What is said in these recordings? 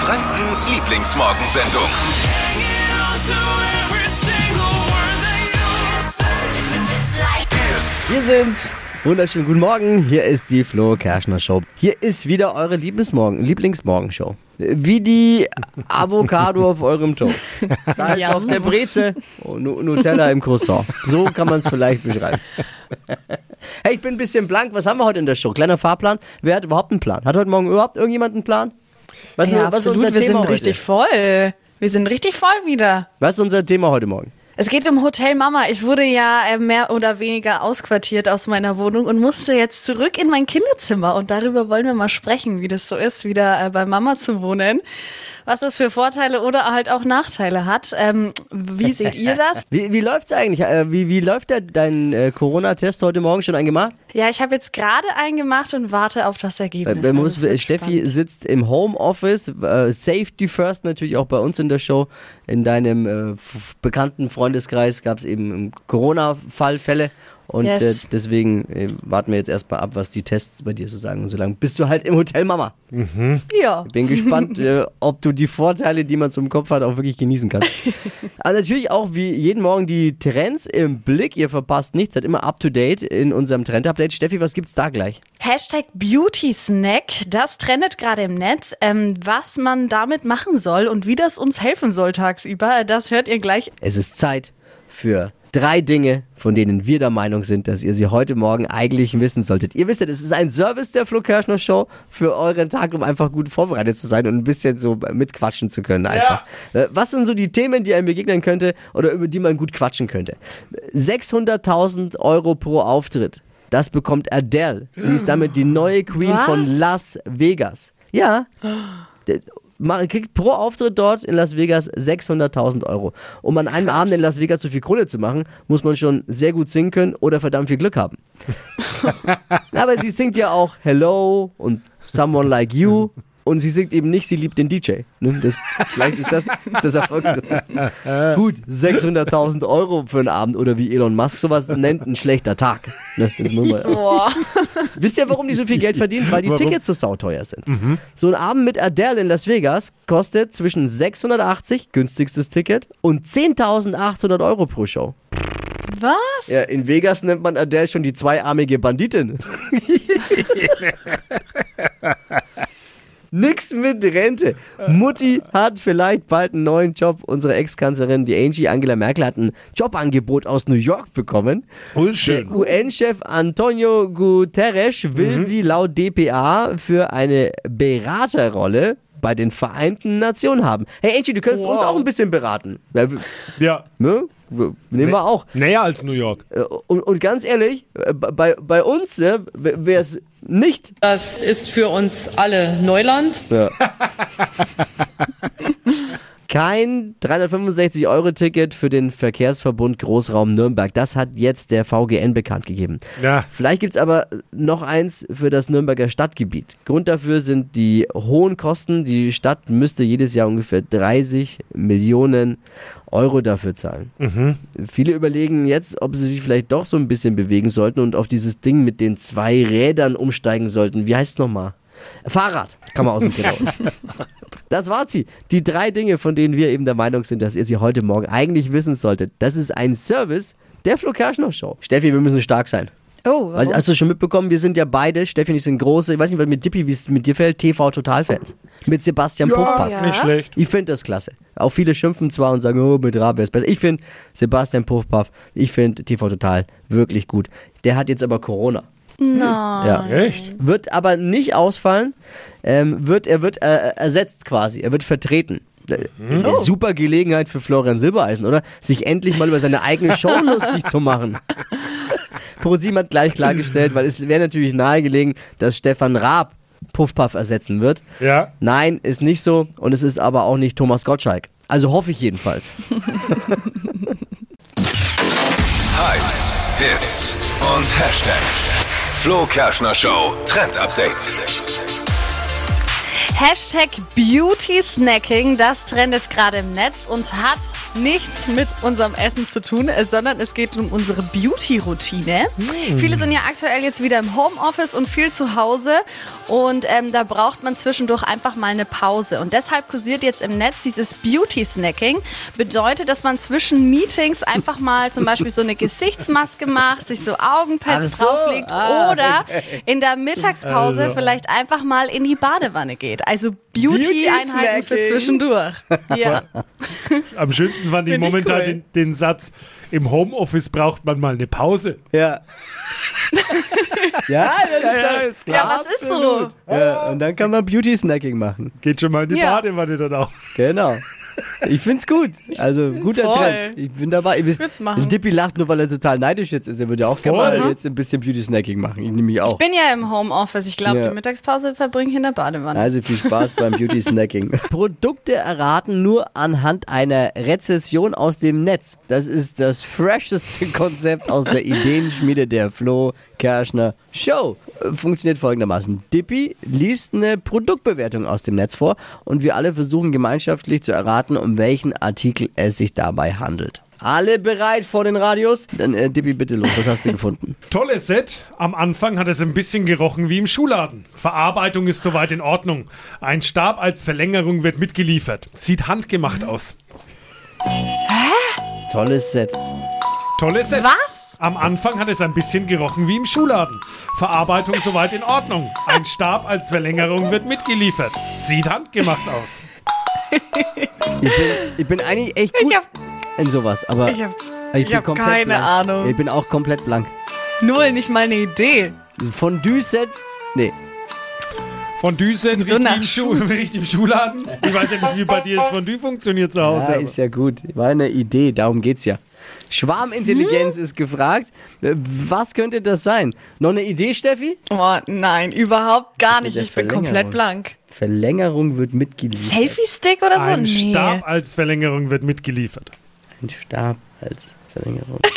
Frankens Lieblingsmorgensendung. Wir sind's. Wunderschönen guten Morgen. Hier ist die Flo Kerschner Show. Hier ist wieder eure Lieblingsmorgen, Lieblingsmorgenshow. Wie die Avocado auf eurem Toast. Salz auf der Breze und Nu- Nutella im Croissant. So kann man es vielleicht beschreiben. Hey, ich bin ein bisschen blank. Was haben wir heute in der Show? Kleiner Fahrplan. Wer hat überhaupt einen Plan? Hat heute Morgen überhaupt irgendjemand einen Plan? Was, Ja, was ist absolut. unser Wir Thema sind heute? richtig voll. Wir sind richtig voll wieder. Was ist unser Thema heute Morgen? Es geht um Hotel Mama. Ich wurde ja äh, mehr oder weniger ausquartiert aus meiner Wohnung und musste jetzt zurück in mein Kinderzimmer. Und darüber wollen wir mal sprechen, wie das so ist, wieder äh, bei Mama zu wohnen. Was das für Vorteile oder halt auch Nachteile hat. Ähm, wie seht ihr das? Wie, wie läuft's eigentlich? Äh, Wie, wie läuft der, dein äh, Corona-Test heute Morgen schon eingemacht? Ja, ich habe jetzt gerade einen gemacht und warte auf das Ergebnis. Äh, man muss, Also es wird Steffi spannend. sitzt im Homeoffice, äh, Safety First natürlich auch bei uns in der Show. In deinem äh, bekannten Freundeskreis gab es eben ähm, Corona-Fallfälle. Und Yes. äh, deswegen äh, warten wir jetzt erstmal ab, was die Tests bei dir so sagen. Und solange bist du halt im Hotel Mama. Ja. Bin gespannt, äh, ob du die Vorteile, die man zum Kopf hat, auch wirklich genießen kannst. Aber natürlich auch wie jeden Morgen die Trends im Blick. Ihr verpasst nichts, seid immer up to date in unserem Trend-Update. Steffi, was gibt's da gleich? Hashtag Beauty Snack, das trendet gerade im Netz. Ähm, was man damit machen soll und wie das uns helfen soll tagsüber, das hört ihr gleich. Es ist Zeit für drei Dinge, von denen wir der Meinung sind, dass ihr sie heute Morgen eigentlich wissen solltet. Ihr wisst ja, das ist ein Service der Flo Kerschner Show für euren Tag, um einfach gut vorbereitet zu sein und ein bisschen so mitquatschen zu können einfach. Äh, Was sind so die Themen, die einem begegnen könnte oder über die man gut quatschen könnte? 600.000 Euro pro Auftritt. Das bekommt Adele. Sie ist damit die neue Queen Was? von Las Vegas. Ja. Kriegt pro Auftritt dort in Las Vegas 600.000 Euro. Um an einem Abend in Las Vegas so viel Kohle zu machen, muss man schon sehr gut singen können oder verdammt viel Glück haben. Aber sie singt ja auch Hello und Someone Like You. Und sie singt eben nicht, sie liebt den DJ. Ne? Das, vielleicht ist das das Erfolgsrezept. Gut, 600.000 Euro für einen Abend oder wie Elon Musk sowas nennt, ein schlechter Tag. Ne? Das muss man, Boah. Wisst ihr, warum die so viel Geld verdienen? Weil die Tickets so sauteuer sind. So ein Abend mit Adele in Las Vegas kostet zwischen 680, günstigstes Ticket, und 10.800 Euro pro Show. Was? Ja, in Vegas nennt man Adele schon die zweiarmige Banditin. Nix mit Rente. Mutti hat vielleicht bald einen neuen Job. Unsere Ex-Kanzlerin, die Angie Angela Merkel, hat ein Jobangebot aus New York bekommen. Oh, ist schön. Der UN-Chef Antonio Guterres will sie laut DPA für eine Beraterrolle bei den Vereinten Nationen haben. Hey Angie, du könntest uns Wow. auch ein bisschen beraten. Ja. ne? Nehmen wir auch. Näher als New York. Äh, Und, und ganz ehrlich, äh, bei, bei uns ne, wäre es nicht. Das ist für uns alle Neuland. Kein 365-Euro-Ticket für den Verkehrsverbund Großraum Nürnberg. Das hat jetzt der VGN bekannt gegeben. Ja. Vielleicht gibt es aber noch eins für das Nürnberger Stadtgebiet. Grund dafür sind die hohen Kosten. Die Stadt müsste jedes Jahr ungefähr 30 Millionen Euro dafür zahlen. Viele überlegen jetzt, ob sie sich vielleicht doch so ein bisschen bewegen sollten und auf dieses Ding mit den zwei Rädern umsteigen sollten. Wie heißt es nochmal? Fahrrad, kann man aus dem Genau. Das war sie. Die drei Dinge, von denen wir eben der Meinung sind, dass ihr sie heute Morgen eigentlich wissen solltet. Das ist ein Service der Flo Kerschner Show. Steffi, wir müssen stark sein. Oh, warum? hast du schon mitbekommen, wir sind ja beide, Steffi und ich sind große, ich weiß nicht, was mit Dippi, wie es mit dir fällt, TV-Total-Fans. Mit Sebastian Puffpaff. Ja. Nicht schlecht. Ich finde das klasse. Auch viele schimpfen zwar und sagen, oh, mit Raab wäre es besser. Ich finde Sebastian Puffpaff, ich finde TV Total wirklich gut. Der hat jetzt aber Corona. Nein. Ja. Echt? Wird aber nicht ausfallen. Ähm, wird, er wird äh, ersetzt quasi. Er wird vertreten. Äh, Eine super Gelegenheit für Florian Silbereisen, oder? Sich endlich mal über seine eigene Show lustig zu machen. ProSieben hat gleich klargestellt, weil es wäre natürlich nahegelegen, dass Stefan Raab Puffpuff ersetzen wird. Ja. Nein, ist nicht so. Und es ist aber auch nicht Thomas Gottschalk. Also hoffe ich jedenfalls. Hypes, Hits und Hashtags. Flo Kerschner Show Trend Update. Hashtag Beauty Snacking, das trendet gerade im Netz und hat nichts mit unserem Essen zu tun, sondern es geht um unsere Beauty-Routine. Viele sind ja aktuell jetzt wieder im Homeoffice und viel zu Hause und ähm, da braucht man zwischendurch einfach mal eine Pause. Und deshalb kursiert jetzt im Netz dieses Beauty Snacking. Bedeutet, dass man zwischen Meetings einfach mal zum Beispiel so eine Gesichtsmaske macht, sich so Augenpads so, drauflegt ah, oder in der Mittagspause vielleicht einfach mal in die Badewanne geht. Also Beauty-Einheiten für zwischendurch. Ja. Am schönsten fand ich Find ich momentan cool. den, den Satz, im Homeoffice braucht man mal eine Pause. Ja. ja, das ist dann, ist ja, was ist so? ja, und dann kann man Beauty-Snacking machen. Geht schon mal in die Ja. Badewanne dann auch. Genau. Ich find's gut. Also guter Voll. Trend. Ich bin dabei. Ich würd's machen. Dippi lacht nur, weil er total neidisch jetzt ist. Er würde auch gerne mal jetzt ein bisschen Beauty-Snacking machen. Ich nehme mich auch. Ich bin ja im Homeoffice. Ich glaube, Ja. die Mittagspause verbringe ich in der Badewanne. Also viel Spaß beim Beauty Snacking. Produkte erraten nur anhand einer Rezession aus dem Netz. Das ist das fresheste Konzept aus der Ideenschmiede der Flo Kerschner Show. Funktioniert folgendermaßen. Dippy liest eine Produktbewertung aus dem Netz vor und wir alle versuchen gemeinschaftlich zu erraten, um welchen Artikel es sich dabei handelt. Alle bereit vor den Radios? Dann äh, Dippy, bitte los. Was hast du gefunden? Tolles Set. Am Anfang hat es ein bisschen gerochen wie im Schuhladen. Verarbeitung ist soweit in Ordnung. Ein Stab als Verlängerung wird mitgeliefert. Sieht handgemacht aus. Tolles Set. Tolles Set. Was? Am Anfang hat es ein bisschen gerochen wie im Schuhladen. Verarbeitung soweit in Ordnung. Ein Stab als Verlängerung wird mitgeliefert. Sieht handgemacht aus. Ich bin, ich bin eigentlich echt gut Ich habe in sowas, aber ich hab ich ich bin hab komplett keine blank. Ahnung. Ich bin auch komplett blank. null, nicht mal eine Idee. Fondue-Set? Nee. Fondue-Set So riecht, nach wie im Schu riecht im Schuhladen. Ich weiß ja nicht, wie bei dir das Fondue funktioniert zu Hause. Ja, ist ja gut. War eine Idee, darum geht's ja. Schwarmintelligenz Hm? ist gefragt. Äh, Was könnte das sein? Noch eine Idee, Steffi? Oh nein, überhaupt gar nicht. Ich bin komplett blank. Verlängerung wird mitgeliefert. Selfie-Stick oder so? Ein nee. Stab als Verlängerung wird mitgeliefert. Ein Stab als Verlängerung.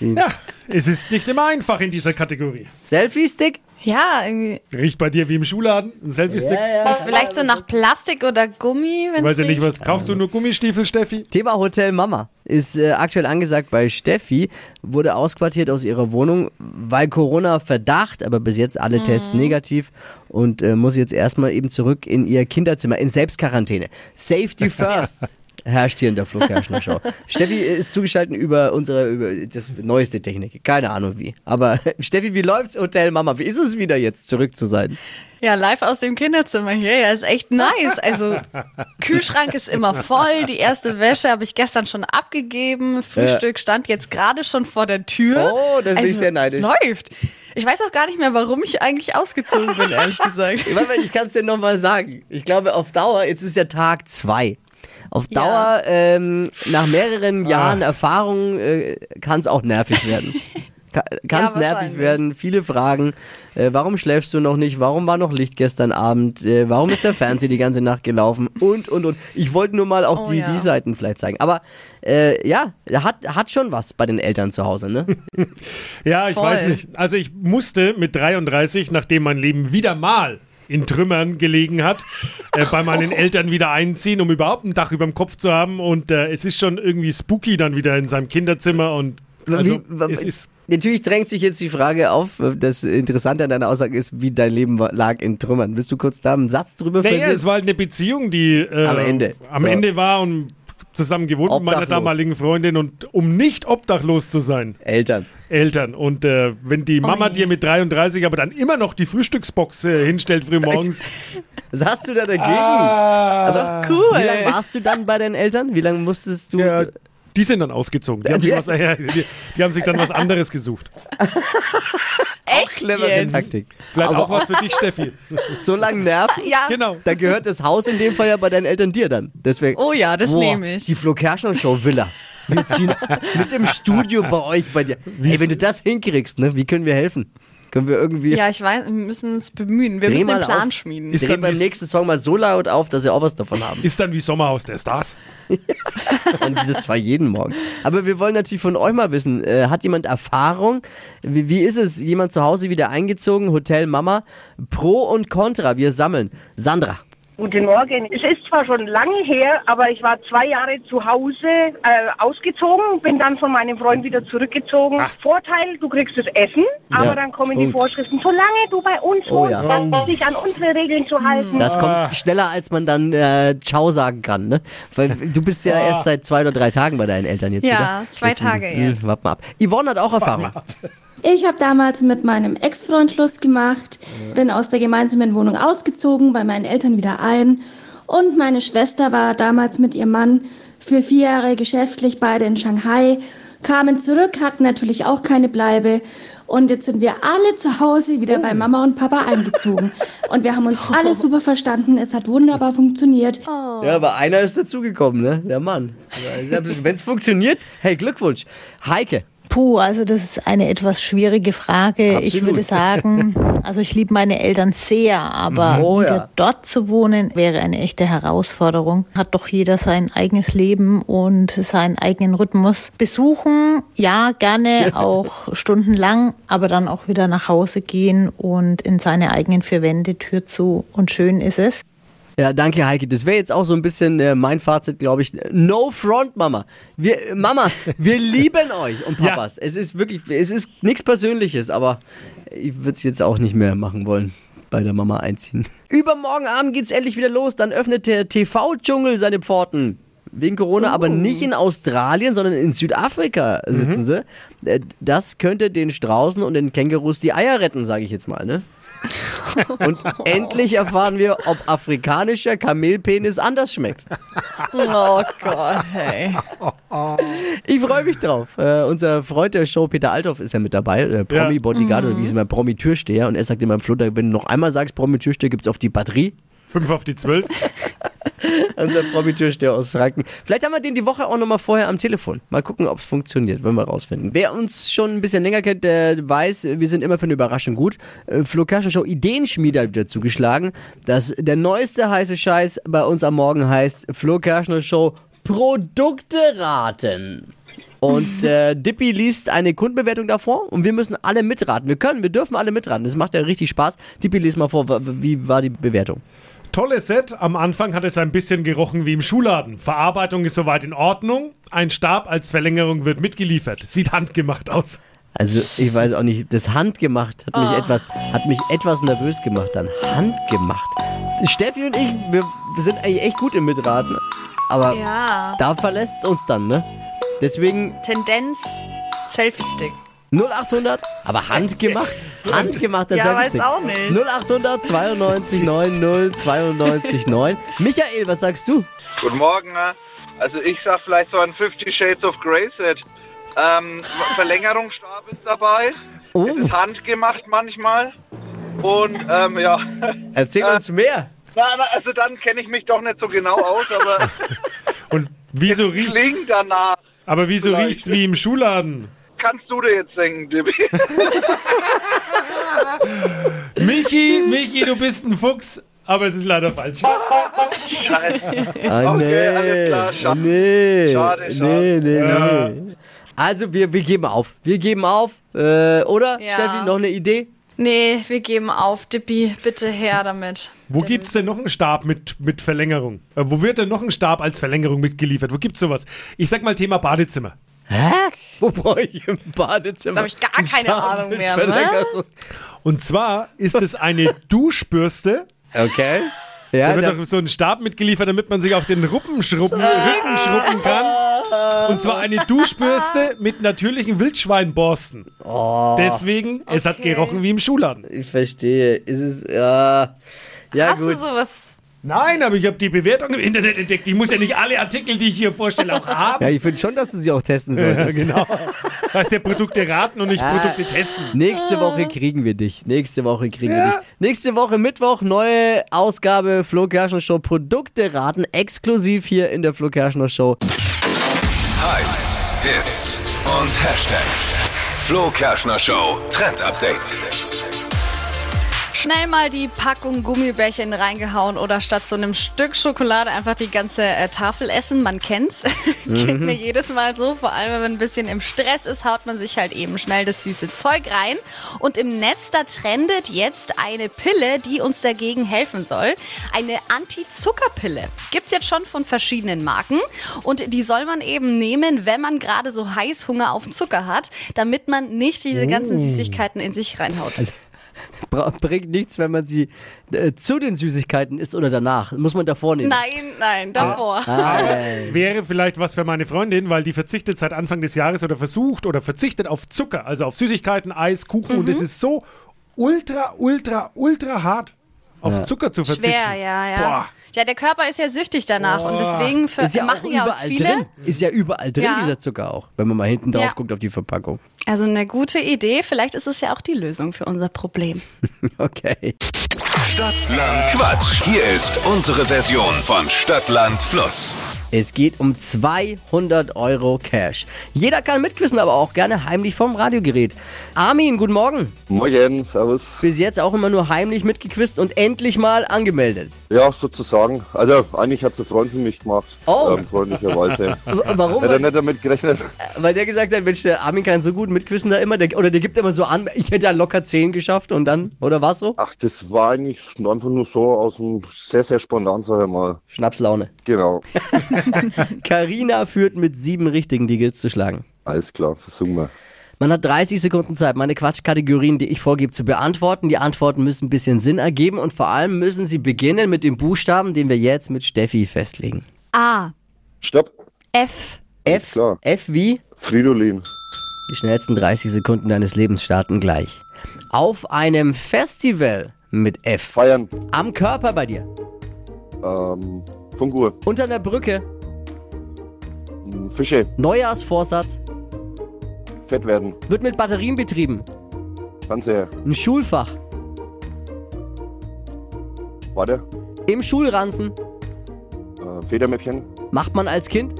Ja, es ist nicht immer einfach in dieser Kategorie. Selfie-Stick? Ja, irgendwie. Riecht bei dir wie im Schuhladen, ein Selfie-Stick. Vielleicht so nach Plastik oder Gummi, wenn Weiß ja nicht, was. Kaufst du nur Gummistiefel, Steffi? Thema Hotel Mama ist äh, aktuell angesagt bei Steffi, wurde ausquartiert aus ihrer Wohnung, weil Corona Verdacht, aber bis jetzt alle Tests negativ und äh, muss jetzt erstmal eben zurück in ihr Kinderzimmer, in Selbstquarantäne. Safety first. Herrscht hier in der Flo Kerschner Show. Steffi ist zugeschaltet über unsere, über das neueste Technik. Keine Ahnung wie. Aber Steffi, wie läuft's Hotel Mama? Wie ist es wieder jetzt zurück zu sein? Ja, live aus dem Kinderzimmer hier. Ja, ist echt nice. Also, Kühlschrank ist immer voll. Die erste Wäsche habe ich gestern schon abgegeben. Frühstück stand jetzt gerade schon vor der Tür. Oh, da bin ich also, sehr neidisch. Läuft. Ich weiß auch gar nicht mehr, warum ich eigentlich ausgezogen bin, ehrlich gesagt. Ich kann es dir nochmal sagen. Ich glaube, auf Dauer, jetzt ist ja Tag zwei. Auf Ja. Dauer, ähm, nach mehreren Jahren Erfahrung, äh, kann es auch nervig werden. Kann es Ja, nervig werden, viele Fragen. Äh, warum schläfst du noch nicht? Warum war noch Licht gestern Abend? Äh, warum ist der Fernseher die ganze Nacht gelaufen? Und, und, und. Ich wollte nur mal auch Oh die, ja. die Seiten vielleicht zeigen. Aber äh, ja, hat, hat schon was bei den Eltern zu Hause, ne? Ja, ich Voll. weiß nicht. Also ich musste mit 33, nachdem mein Leben wieder mal in Trümmern gelegen hat, äh, bei meinen Eltern wieder einziehen, um überhaupt ein Dach über dem Kopf zu haben. Und äh, es ist schon irgendwie spooky dann wieder in seinem Kinderzimmer. Und also, Wie- es ist Natürlich drängt sich jetzt die Frage auf, das Interessante an deiner Aussage ist, wie dein Leben lag in Trümmern. Willst du kurz da einen Satz drüber Naja, verlieren? es war halt eine Beziehung, die äh, Am Ende. am So. Ende war und zusammen gewohnt mit meiner Obdachlos. damaligen Freundin und um nicht obdachlos zu sein, Eltern. Eltern. Und äh, wenn die Mama je. dir mit 33 aber dann immer noch die Frühstücksbox äh, hinstellt früh morgens, Was hast du da dagegen? Ah. Cool. Wie lange warst du dann bei deinen Eltern? Wie lange musstest du? ja, die sind dann ausgezogen. Die haben, sich was, äh, die, die haben sich dann was anderes gesucht. Echt Clevere jetzt? Taktik. Vielleicht Aber auch was für dich, Steffi. so lange nerven? Ja. Genau. Da gehört das Haus in dem Fall ja bei deinen Eltern dir dann. Deswegen. Oh ja, das Boah, nehme ich. Die Flo Kerschner Show Villa. Wir ziehen mit dem Studio bei euch, bei dir. Ey, wenn du das hinkriegst, ne, wie können wir helfen? Können wir irgendwie. Ja, ich weiß, wir müssen uns bemühen. Wir Dreh müssen den Plan auf. schmieden. Ist Dreh dann beim nächsten Song mal so laut auf, dass sie auch was davon haben. Ist dann wie Sommerhaus der Stars. Und das zwar jeden Morgen. Aber wir wollen natürlich von euch mal wissen, äh, hat jemand Erfahrung? Wie, wie ist es? Jemand zu Hause wieder eingezogen? Hotel Mama? Pro und Contra, wir sammeln. Sandra. Guten Morgen. Es ist zwar schon lange her, aber ich war zwei Jahre zu Hause äh, ausgezogen, bin dann von meinem Freund wieder zurückgezogen. Vorteil, du kriegst das Essen, aber Ja. dann kommen die Gut. Vorschriften. Solange du bei uns Oh wohnst, ja. dich an unsere Regeln zu halten. Das Ah. kommt schneller, als man dann äh, Ciao sagen kann, ne? Weil du bist ja erst seit zwei oder drei Tagen bei deinen Eltern jetzt Ja, wieder. zwei Tage hm, jetzt. Warte mal ab. Yvonne hat auch Erfahrung. Ich habe damals mit meinem Ex-Freund Schluss gemacht, bin aus der gemeinsamen Wohnung ausgezogen, bei meinen Eltern wieder ein und meine Schwester war damals mit ihrem Mann für vier Jahre geschäftlich beide in Shanghai, kamen zurück, hatten natürlich auch keine Bleibe und jetzt sind wir alle zu Hause wieder bei Mama und Papa eingezogen und wir haben uns alle super verstanden, es hat wunderbar funktioniert. Ja, aber einer ist dazugekommen, ne? Der Mann. Wenn es funktioniert, hey, Glückwunsch. Heike. Puh, also das ist eine etwas schwierige Frage. Ich Absolut. würde sagen, also ich liebe meine Eltern sehr, aber Oh ja. wieder dort zu wohnen wäre eine echte Herausforderung. Hat doch jeder sein eigenes Leben und seinen eigenen Rhythmus. Besuchen, ja, gerne auch stundenlang, aber dann auch wieder nach Hause gehen und in seine eigenen vier Wände Tür zu und schön ist es. Ja, danke, Heike. Das wäre jetzt auch so ein bisschen äh, mein Fazit, glaube ich. No front, Mama. Wir, Mamas, wir lieben euch und Ja. Papas. Es ist wirklich, es ist nichts Persönliches, aber ich würde es jetzt auch nicht mehr machen wollen. Bei der Mama einziehen. Übermorgen Abend geht's endlich wieder los. Dann öffnet der TV-Dschungel seine Pforten. Wegen Corona, aber nicht in Australien, sondern in Südafrika sitzen sie. Äh, Das könnte den Straußen und den Kängurus die Eier retten, sage ich jetzt mal, ne? Und endlich erfahren wir, ob afrikanischer Kamelpenis anders schmeckt. Oh Gott, hey. Ich freue mich drauf. Äh, unser Freund der Show, Peter Althoff, ist ja mit dabei. Äh, Promi-Bodyguard oder wie es immer, Promi-Türsteher. Und er sagt immer, Flo, wenn du noch einmal sagst Promi-Türsteher, gibt es auf die Batterie. Fünf auf die zwölf. Unser Promi-Türsteher aus Franken. Vielleicht haben wir den die Woche auch nochmal vorher am Telefon. Mal gucken, ob es funktioniert, wenn wir rausfinden. Wer uns schon ein bisschen länger kennt, der weiß, wir sind immer für eine Überraschung gut. Äh, Flo Kerschner Show Ideenschmiede hat wieder zugeschlagen. Das, der neueste heiße Scheiß bei uns am Morgen heißt Flo Kerschner Show Produkte raten. Und äh, Dippy liest eine Kundenbewertung davor und wir müssen alle mitraten. Wir können, wir dürfen alle mitraten. Das macht ja richtig Spaß. Dippy, liest mal vor, wie war die Bewertung? Tolles Set. Am Anfang hat es ein bisschen gerochen wie im Schuhladen. Verarbeitung ist soweit in Ordnung. Ein Stab als Verlängerung wird mitgeliefert. Sieht handgemacht aus. Also ich weiß auch nicht, das handgemacht hat mich etwas, hat mich etwas nervös gemacht dann. Handgemacht. Steffi und ich, wir, wir sind eigentlich echt gut im Mitraten, aber Ja. da verlässt es uns dann, ne? Deswegen Tendenz Selfie-Stick. 0800, aber handgemacht, handgemachter Ja, Selfie-Stick. weiß auch nicht. 0800 92 90 92 9. Michael, was sagst du? Guten Morgen. äh. Also ich sag vielleicht so ein 50 Shades of Grey Set. Ähm, Verlängerungsstab ist dabei. Oh, Es ist handgemacht manchmal. Und ähm, ja, erzähl uns mehr. na, na, also dann kenne ich mich doch nicht so genau aus, aber Und wieso riecht klingt danach. aber wieso Vielleicht. riecht's wie im Schuhladen? Kannst du dir jetzt denken, Dibby? Michi, Michi, du bist ein Fuchs, aber es ist leider falsch. Ah, nee. Okay, alles klar, schade. nee. Schade, nee, schade. nee, Ja. nee. Also wir, wir geben auf. Wir geben auf. Äh, oder, Ja. Steffi, noch eine Idee? Nee, wir geben auf. Dippi, bitte her damit. Wo gibt's denn noch einen Stab mit, mit Verlängerung? Äh, wo wird denn noch ein Stab als Verlängerung mitgeliefert? Wo gibt's sowas? Ich sag mal Thema Badezimmer. Hä? Wo brauche ich im Badezimmer? Jetzt hab ich gar keine Ahnung mehr, Verlängerung? Und zwar ist es eine Duschbürste. Okay. Da Ja, wird da, doch so ein Stab mitgeliefert, damit man sich auf den Ruppen schrubben, Rücken schrubben kann. Und zwar eine Duschbürste mit natürlichen Wildschweinborsten. Oh. Deswegen, es hat Okay. gerochen wie im Schuhladen. ich verstehe. Ist es, ja. Ja, Hast gut. du sowas? Nein, aber ich habe die Bewertung im Internet entdeckt. Ich muss ja nicht alle Artikel, die ich hier vorstelle, auch haben. Ja, ich finde schon, dass du sie auch testen Ja, solltest. genau. Das heißt, der Produkte raten und nicht Ah. Produkte testen. Nächste Woche kriegen wir dich. Nächste Woche kriegen wir dich. Nächste Woche Mittwoch neue Ausgabe Flo Kerschner Show Produkte raten exklusiv hier in der Flo Kerschner Show. Hypes, Hits und Hashtags. Flo Kerschner Show Trend Update. Schnell mal die Packung Gummibärchen reingehauen oder statt so einem Stück Schokolade einfach die ganze äh, Tafel essen. Man kennt's. Geht mir jedes Mal so. Vor allem, wenn man ein bisschen im Stress ist, haut man sich halt eben schnell das süße Zeug rein. Und im Netz, da trendet jetzt eine Pille, die uns dagegen helfen soll. Eine Anti-Zuckerpille. Gibt's jetzt schon von verschiedenen Marken. Und die soll man eben nehmen, wenn man gerade so Heißhunger auf Zucker hat, damit man nicht diese ganzen Süßigkeiten in sich reinhaut. Bringt nichts, wenn man sie äh, zu den Süßigkeiten isst oder danach. Muss man davor nehmen. Nein, nein, davor. Ah, Wäre vielleicht was für meine Freundin, weil die verzichtet seit Anfang des Jahres oder versucht oder verzichtet auf Zucker, also auf Süßigkeiten, Eis, Kuchen und es ist so ultra, ultra, ultra hart, auf Zucker zu verzichten. Schwer, ja, ja. Boah. Ja, der Körper ist ja süchtig danach und Boah. deswegen für, ist ja auch machen ja uns überall viele. drin. Ist ja überall drin, Ja. dieser Zucker auch. Wenn man mal hinten drauf Ja. guckt auf die Verpackung. Also eine gute Idee. Vielleicht ist es ja auch die Lösung für unser Problem. Okay. Stadtland Quatsch. Hier ist unsere Version von Stadtland Fluss. Es geht um 200 Euro Cash. Jeder kann mitquissen, aber auch gerne heimlich vom Radiogerät. Armin, guten Morgen. Morgen, servus. Bis jetzt auch immer nur heimlich mitgequizt und endlich mal angemeldet. Ja, sozusagen. Also, eigentlich hat es ein Freund für mich gemacht. Oh. Ähm, freundlicherweise. Warum? Hätte er Weil, nicht damit gerechnet. weil der gesagt hat, Mensch, der Armin kann so gut mitquissen da immer. Der, oder der gibt immer so an, ich hätte ja locker 10 geschafft und dann, oder was so? Ach, das war eigentlich einfach nur so aus dem sehr, sehr spontan, sag ich mal. Schnapslaune. Genau. Carina führt mit sieben richtigen, die gilt's zu schlagen. Alles klar, versuchen wir. Man hat 30 Sekunden Zeit, meine Quatschkategorien, die ich vorgebe, zu beantworten. Die Antworten müssen ein bisschen Sinn ergeben und vor allem müssen sie beginnen mit dem Buchstaben, den wir jetzt mit Steffi festlegen. A, Stopp. F, F, klar. F wie? Fridolin. Die schnellsten 30 Sekunden deines Lebens starten gleich. Auf einem Festival mit F. Feiern. Am Körper bei dir. Ähm, Funkuhr. Unter einer Brücke. M, Fische. Neujahrsvorsatz. Fett werden. Wird mit Batterien betrieben. Fernseher. Ein Schulfach. Warte. Im Schulranzen. Äh, Federmäppchen. Macht man als Kind.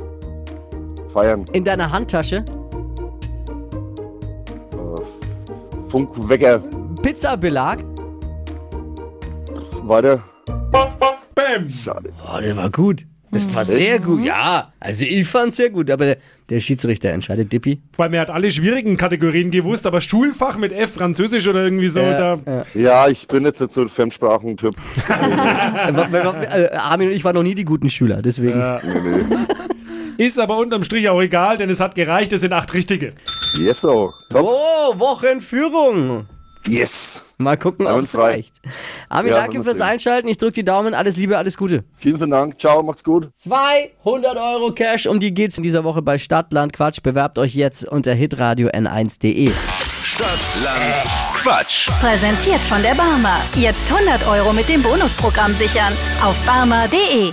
Feiern. In deiner Handtasche. Äh, Funkwecker. Pizzabelag. Warte. Bam! Schade. Oh, der war gut. Das war sehr gut. Ja, also ich fand's sehr gut. Aber der, der Schiedsrichter entscheidet, Dippi. Vor allem, er hat alle schwierigen Kategorien gewusst, aber Schulfach mit F, Französisch oder irgendwie so, da. Ja, ich bin jetzt nicht so ein Fremdsprachentyp. Äh, Armin und ich waren noch nie die guten Schüler, deswegen. Nee, nee. Ist aber unterm Strich auch egal, denn es hat gereicht, es sind acht richtige. Yes, so. Top. Oh, Wochenführung. Yes. Mal gucken, ob es reicht. Armin, Ja, danke fürs sehen. Einschalten. Ich drücke die Daumen. Alles Liebe, alles Gute. Vielen, vielen Dank. Ciao, macht's gut. 200 Euro Cash, um die geht's in dieser Woche bei Stadtland Quatsch. Bewerbt euch jetzt unter hitradio n1.de. Stadtland Quatsch. Präsentiert von der Barmer. Jetzt 100 Euro mit dem Bonusprogramm sichern. Auf barmer.de.